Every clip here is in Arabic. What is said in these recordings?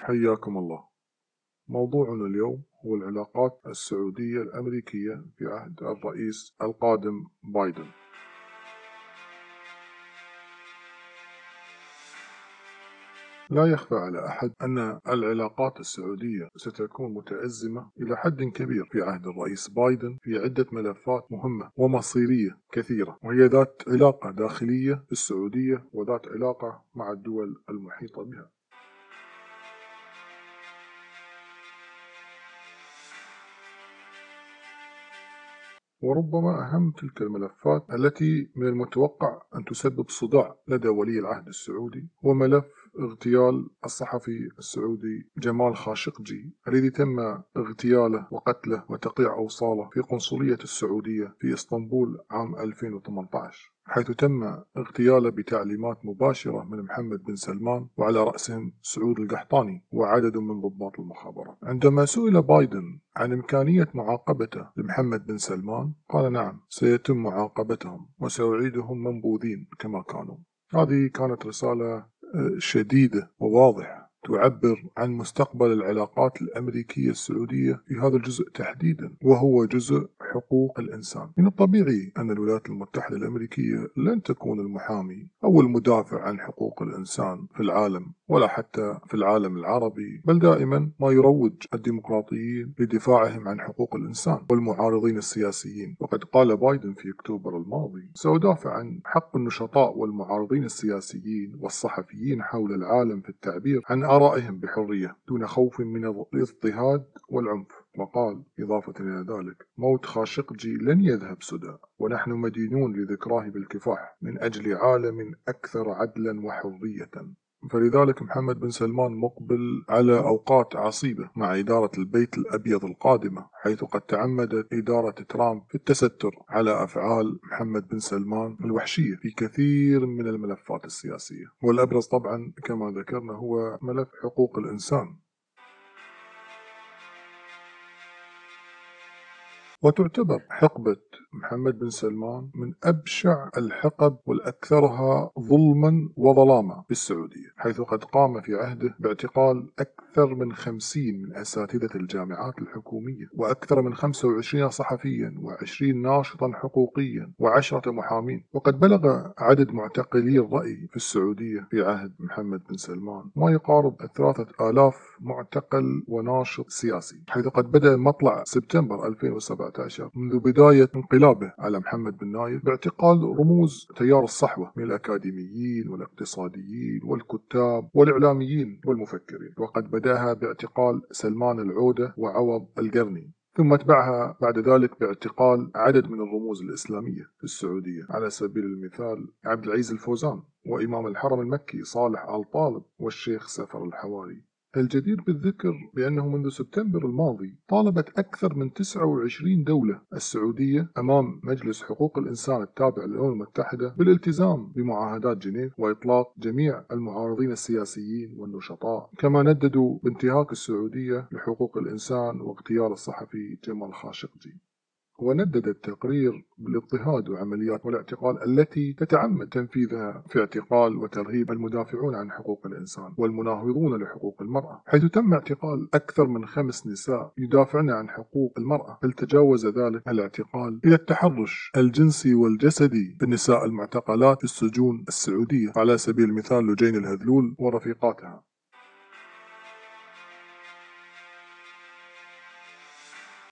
حياكم الله. موضوعنا اليوم هو العلاقات السعودية الأمريكية في عهد الرئيس القادم بايدن. لا يخفى على أحد أن العلاقات السعودية ستكون متأزمة إلى حد كبير في عهد الرئيس بايدن في عدة ملفات مهمة ومصيرية كثيرة وهي ذات علاقة داخلية بالسعودية وذات علاقة مع الدول المحيطة بها. وربما أهم تلك الملفات التي من المتوقع أن تسبب صداع لدى ولي العهد السعودي هو ملف اغتيال الصحفي السعودي جمال خاشقجي الذي تم اغتياله وقتله وتقيع أوصاله في قنصلية السعودية في إسطنبول عام 2018 حيث تم اغتياله بتعليمات مباشرة من محمد بن سلمان وعلى رأسهم سعود القحطاني وعدد من ضباط المخابرات. عندما سئل بايدن عن إمكانية معاقبته لمحمد بن سلمان قال نعم سيتم معاقبتهم وسأعيدهم منبوذين كما كانوا. هذه كانت رسالة شديدة وواضحة. تعبر عن مستقبل العلاقات الأمريكية السعودية في هذا الجزء تحديدا وهو جزء حقوق الإنسان. من الطبيعي أن الولايات المتحدة الأمريكية لن تكون المحامي أو المدافع عن حقوق الإنسان في العالم ولا حتى في العالم العربي بل دائما ما يروج الديمقراطيين لدفاعهم عن حقوق الإنسان والمعارضين السياسيين. وقد قال بايدن في أكتوبر الماضي سأدافع عن حق النشطاء والمعارضين السياسيين والصحفيين حول العالم في التعبير عن آرائهم بحرية دون خوف من الاضطهاد والعنف. وقال إضافة إلى ذلك موت خاشقجي لن يذهب سدى ونحن مدينون لذكراه بالكفاح من أجل عالم أكثر عدلا وحرية. فلذلك محمد بن سلمان مقبل على أوقات عصيبة مع إدارة البيت الأبيض القادمة حيث قد تعمدت إدارة ترامب في التستر على أفعال محمد بن سلمان الوحشية في كثير من الملفات السياسية. والأبرز طبعا كما ذكرنا هو ملف حقوق الإنسان. وتعتبر حقبة محمد بن سلمان من أبشع الحقب والأكثرها ظلما وظلاما في السعودية حيث قد قام في عهده باعتقال أكثر من خمسين من أساتذة الجامعات الحكومية وأكثر من 25 صحفيا و20 ناشطا حقوقيا وعشرة محامين. وقد بلغ عدد معتقلي الرأي في السعودية في عهد محمد بن سلمان ما يقارب ثلاثة آلاف معتقل وناشط سياسي حيث قد بدأ مطلع سبتمبر 2017 منذ بداية انقلابه على محمد بن نايف باعتقال رموز تيار الصحوة من الأكاديميين والاقتصاديين والكتاب والإعلاميين والمفكرين وقد بدأها باعتقال سلمان العودة وعوض القرني ثم اتبعها بعد ذلك باعتقال عدد من الرموز الإسلامية في السعودية على سبيل المثال عبد العزيز الفوزان وإمام الحرم المكي صالح آل طالب والشيخ سفر الحواري. الجدير بالذكر بأنه منذ سبتمبر الماضي طالبت أكثر من 29 دولة السعودية أمام مجلس حقوق الإنسان التابع للأمم المتحدة بالالتزام بمعاهدات جنيف وإطلاق جميع المعارضين السياسيين والنشطاء كما نددوا بانتهاك السعودية لحقوق الإنسان واغتيال الصحفي جمال خاشقجي. وندد التقرير بالاضطهاد وعمليات والاعتقال التي تتعمد تنفيذها في اعتقال وترهيب المدافعون عن حقوق الإنسان والمناهضون لحقوق المرأة. حيث تم اعتقال أكثر من خمس نساء يدافعن عن حقوق المرأة بل تجاوز ذلك الاعتقال؟ إلى التحرش الجنسي والجسدي بالنساء المعتقلات في السجون السعودية. على سبيل المثال لجين الهذلول ورفيقاتها.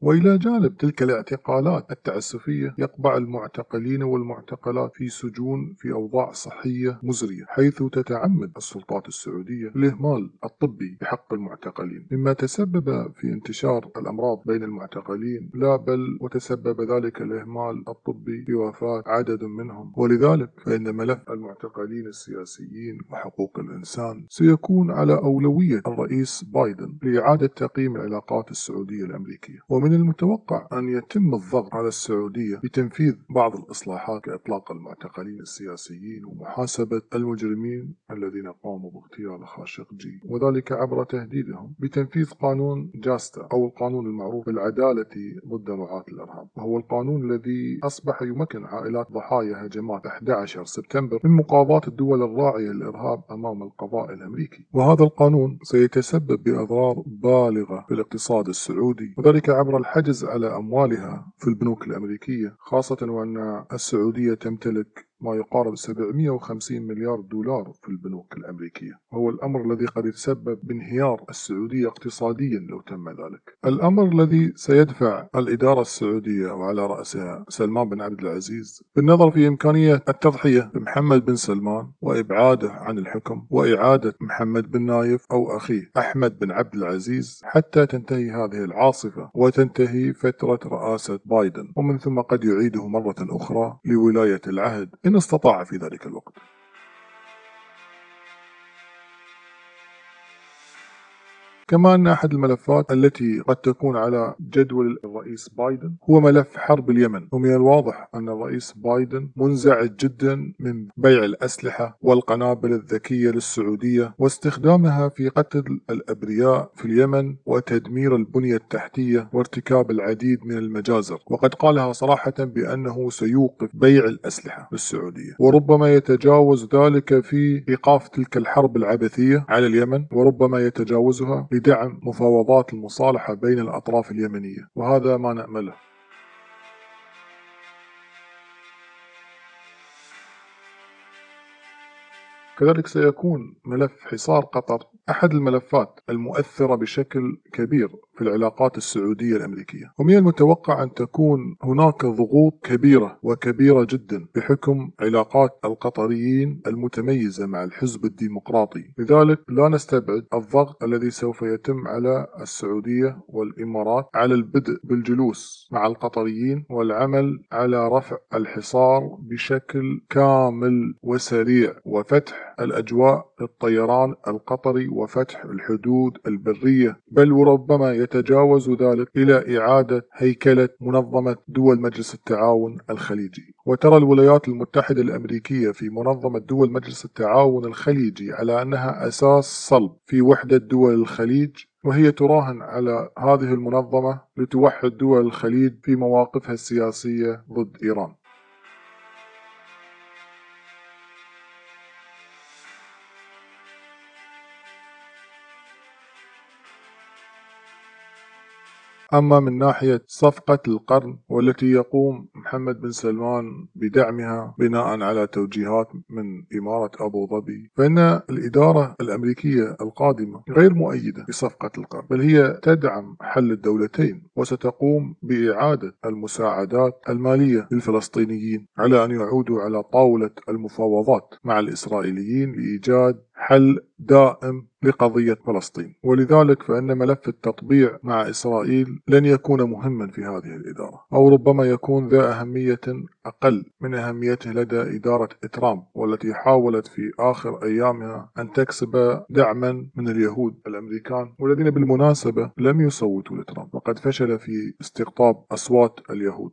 وإلى جانب تلك الاعتقالات التعسفية يقبع المعتقلين والمعتقلات في سجون في أوضاع صحية مزرية حيث تتعمد السلطات السعودية الإهمال الطبي بحق المعتقلين. مما تسبب في انتشار الأمراض بين المعتقلين لا بل وتسبب ذلك الإهمال الطبي في وفاة عدد منهم. ولذلك فإن ملف المعتقلين السياسيين وحقوق الإنسان سيكون على أولوية الرئيس بايدن لإعادة تقييم العلاقات السعودية الأمريكية. ومن ومن المتوقع أن يتم الضغط على السعودية بتنفيذ بعض الإصلاحات كإطلاق المعتقلين السياسيين ومحاسبة المجرمين الذين قاموا باغتيال خاشقجي وذلك عبر تهديدهم بتنفيذ قانون جاستا أو القانون المعروف بالعدالة ضد رعاة الإرهاب. وهو القانون الذي أصبح يمكن عائلات ضحايا هجمات 11 سبتمبر من مقاضاة الدول الراعية للإرهاب أمام القضاء الأمريكي. وهذا القانون سيتسبب بأضرار بالغة في الاقتصاد السعودي. وذلك عبر الحجز على أموالها في البنوك الأمريكية خاصة وأن السعودية تمتلك ما يقارب 750 مليار دولار في البنوك الأمريكية. وهو الأمر الذي قد يتسبب بانهيار السعودية اقتصاديا لو تم ذلك. الأمر الذي سيدفع الإدارة السعودية وعلى رأسها سلمان بن عبد العزيز بالنظر في إمكانية التضحية بمحمد بن سلمان وإبعاده عن الحكم وإعادة محمد بن نايف أو أخيه أحمد بن عبد العزيز حتى تنتهي هذه العاصفة وتنتهي فترة رئاسة بايدن. ومن ثم قد يعيده مرة أخرى لولاية العهد. إن استطاع في ذلك الوقت. كما أن أحد الملفات التي قد تكون على جدول الرئيس بايدن هو ملف حرب اليمن. ومن الواضح أن الرئيس بايدن منزعج جدا من بيع الأسلحة والقنابل الذكية للسعودية واستخدامها في قتل الأبرياء في اليمن وتدمير البنية التحتية وارتكاب العديد من المجازر. وقد قالها صراحة بأنه سيوقف بيع الأسلحة للسعودية. وربما يتجاوز ذلك في إيقاف تلك الحرب العبثية على اليمن وربما يتجاوزها لدعم مفاوضات المصالحة بين الأطراف اليمنية وهذا ما نأمله. كذلك سيكون ملف حصار قطر أحد الملفات المؤثرة بشكل كبير في العلاقات السعودية الأمريكية. ومن المتوقع أن تكون هناك ضغوط كبيرة وكبيرة جدا بحكم علاقات القطريين المتميزة مع الحزب الديمقراطي. لذلك لا نستبعد الضغط الذي سوف يتم على السعودية والإمارات على البدء بالجلوس مع القطريين والعمل على رفع الحصار بشكل كامل وسريع وفتح الأجواء للطيران القطري وفتح الحدود البرية. بل وربما يتجاوز ذلك إلى إعادة هيكلة منظمة دول مجلس التعاون الخليجي. وترى الولايات المتحدة الأمريكية في منظمة دول مجلس التعاون الخليجي على أنها أساس صلب في وحدة دول الخليج وهي تراهن على هذه المنظمة لتوحد دول الخليج في مواقفها السياسية ضد إيران. أما من ناحية صفقة القرن والتي يقوم محمد بن سلمان بدعمها بناء على توجيهات من إمارة أبو ظبي فإن الإدارة الأمريكية القادمة غير مؤيدة بصفقة القرن بل هي تدعم حل الدولتين وستقوم بإعادة المساعدات المالية للفلسطينيين على أن يعودوا على طاولة المفاوضات مع الإسرائيليين لإيجاد حل دائم لقضية فلسطين. ولذلك فإن ملف التطبيع مع إسرائيل لن يكون مهما في هذه الإدارة أو ربما يكون ذا أهمية أقل من أهميته لدى إدارة ترامب والتي حاولت في آخر أيامها أن تكسب دعما من اليهود الأمريكان والذين بالمناسبة لم يصوتوا لترامب وقد فشل في استقطاب أصوات اليهود.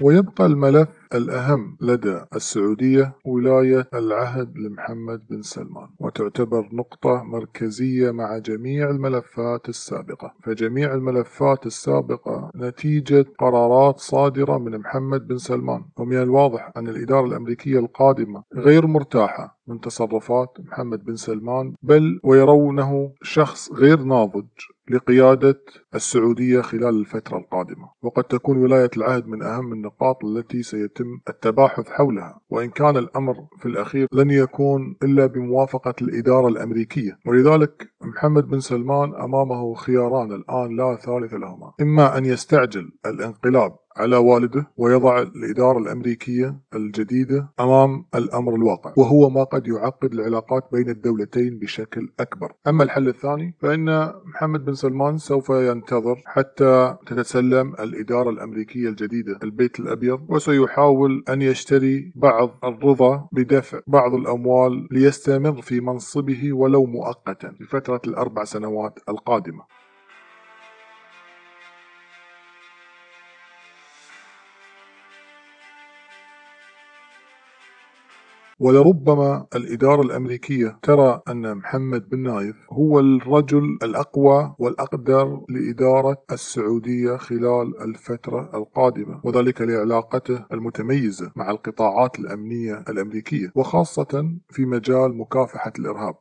ويبقى الملف الأهم لدى السعودية ولاية العهد لمحمد بن سلمان وتعتبر نقطة مركزية مع جميع الملفات السابقة. فجميع الملفات السابقة نتيجة قرارات صادرة من محمد بن سلمان. ومن الواضح أن الإدارة الأمريكية القادمة غير مرتاحة من تصرفات محمد بن سلمان بل ويرونه شخص غير ناضج لقيادة السعودية خلال الفترة القادمة. وقد تكون ولاية العهد من أهم النقاط التي سيتم التباحث حولها. وإن كان الأمر في الأخير لن يكون إلا بموافقة الإدارة الأمريكية. ولذلك محمد بن سلمان أمامه خياران الآن لا ثالث لهما. إما أن يستعجل الانقلاب على والده ويضع الإدارة الأمريكية الجديدة أمام الأمر الواقع وهو ما قد يعقد العلاقات بين الدولتين بشكل أكبر. أما الحل الثاني فإن محمد بن سلمان سوف ينتظر حتى تتسلم الإدارة الأمريكية الجديدة البيت الأبيض وسيحاول أن يشتري بعض الرضا بدفع بعض الأموال ليستمر في منصبه ولو مؤقتا. لفترة الأربع سنوات القادمة. ولربما الإدارة الأمريكية ترى أن محمد بن نايف هو الرجل الأقوى والأقدر لإدارة السعودية خلال الفترة القادمة وذلك لعلاقته المتميزة مع القطاعات الأمنية الأمريكية وخاصة في مجال مكافحة الإرهاب.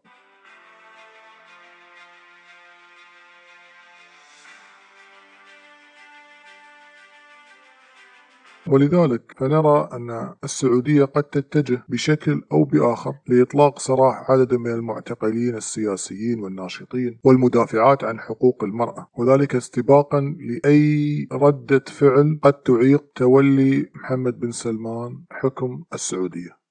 ولذلك فنرى أن السعودية قد تتجه بشكل أو بآخر لإطلاق سراح عدد من المعتقلين السياسيين والناشطين والمدافعات عن حقوق المرأة وذلك استباقا لأي ردة فعل قد تعيق تولي محمد بن سلمان حكم السعودية.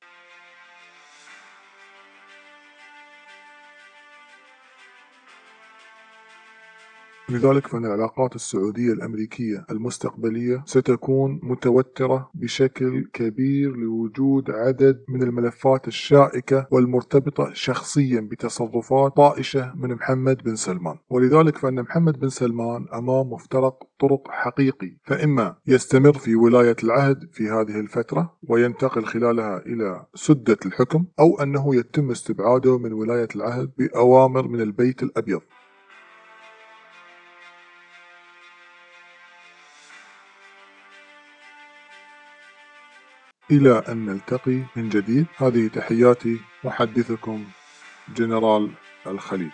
لذلك فإن العلاقات السعودية الأمريكية المستقبلية ستكون متوترة بشكل كبير لوجود عدد من الملفات الشائكة والمرتبطة شخصيا بتصرفات طائشة من محمد بن سلمان. ولذلك فإن محمد بن سلمان أمام مفترق طرق حقيقي. فإما يستمر في ولاية العهد في هذه الفترة وينتقل خلالها إلى سدة الحكم أو أنه يتم استبعاده من ولاية العهد بأوامر من البيت الأبيض. إلى أن نلتقي من جديد. هذه تحياتي محدثكم جنرال الخليج.